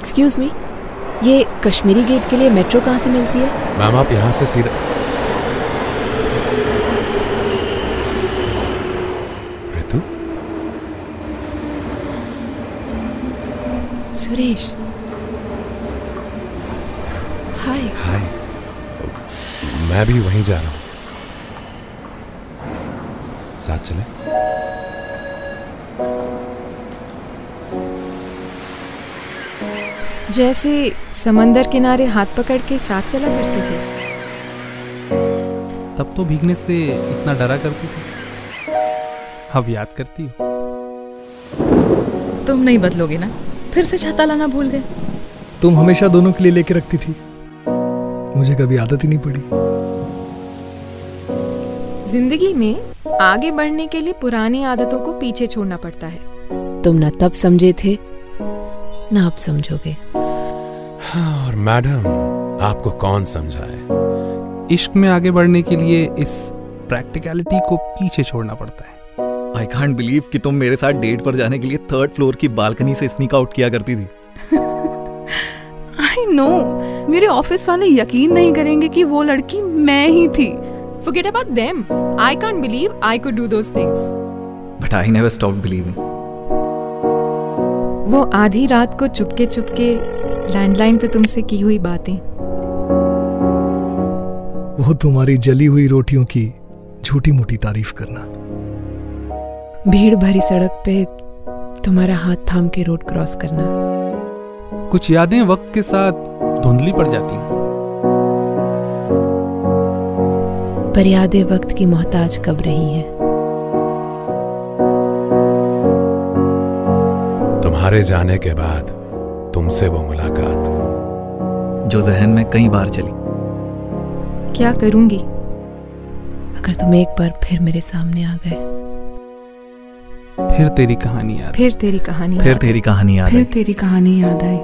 Excuse me ये Kashmiri gate के लिए मेट्रो कहाँ से मिलती है? मैम आप यहाँ से सीधा ऋतु सुरेश। हाय हाय मैं भी वहीं जा रहा हूँ। साथ चले। जैसे समंदर किनारे हाथ पकड़ के साथ चला करते थे। तब तो भीगने से इतना डरा करती थी। अब याद करती हो। तुम नहीं बदलोगे ना? फिर से छाता लाना भूल गए। तुम हमेशा दोनों के लिए लेके रखती थी। मुझे कभी आदत ही नहीं पड़ी। ज़िंदगी में आगे बढ़ने के लिए पुरानी आदतों को पीछे छोड़ना पड़ता है। तुम ना तब समझे थे ना अब समझोगे। हाँ और मैडम आपको कौन समझाए? इश्क में आगे बढ़ने के लिए इस प्रैक्टिकलिटी को पीछे छोड़ना पड़ता है। आई कांट बिलीव कि तुम मेरे साथ डेट पर जाने के लिए थर्ड फ्लोर की बालकनी से स्नीक आउट किया करती थी। आई नो मेरे ऑफ़िस वाले यकीन नहीं करेंगे कि वो लड़की मैं ही थी। Forget about them. I can't believe I could do those things. But I never stop believing वो आधी रात को चुपके चुपके लैंडलाइन पे तुमसे की हुई बातें। वो तुम्हारी जली हुई रोटियों की झूठी मूठी तारीफ़ करना। भीड़ भरी सड़क पे तुम्हारा हाथ थाम के रोड क्रॉस करना। कुछ यादें वक्त के साथ धुंधली पड़ जाती हैं। पर यादें वक्त की मोहताज कब रही हैं? तुम्हारे जाने के बाद तुमसे वो मुलाकात। जो जहन में कई बार चली। क्या करूँगी? अगर तुम एक बार फिर मेरे सामने आ गए। फिर तेरी कहानी याद फिर तेरी कहानी फिर तेरी कहानी याद फिर तेरी कहानी याद आई।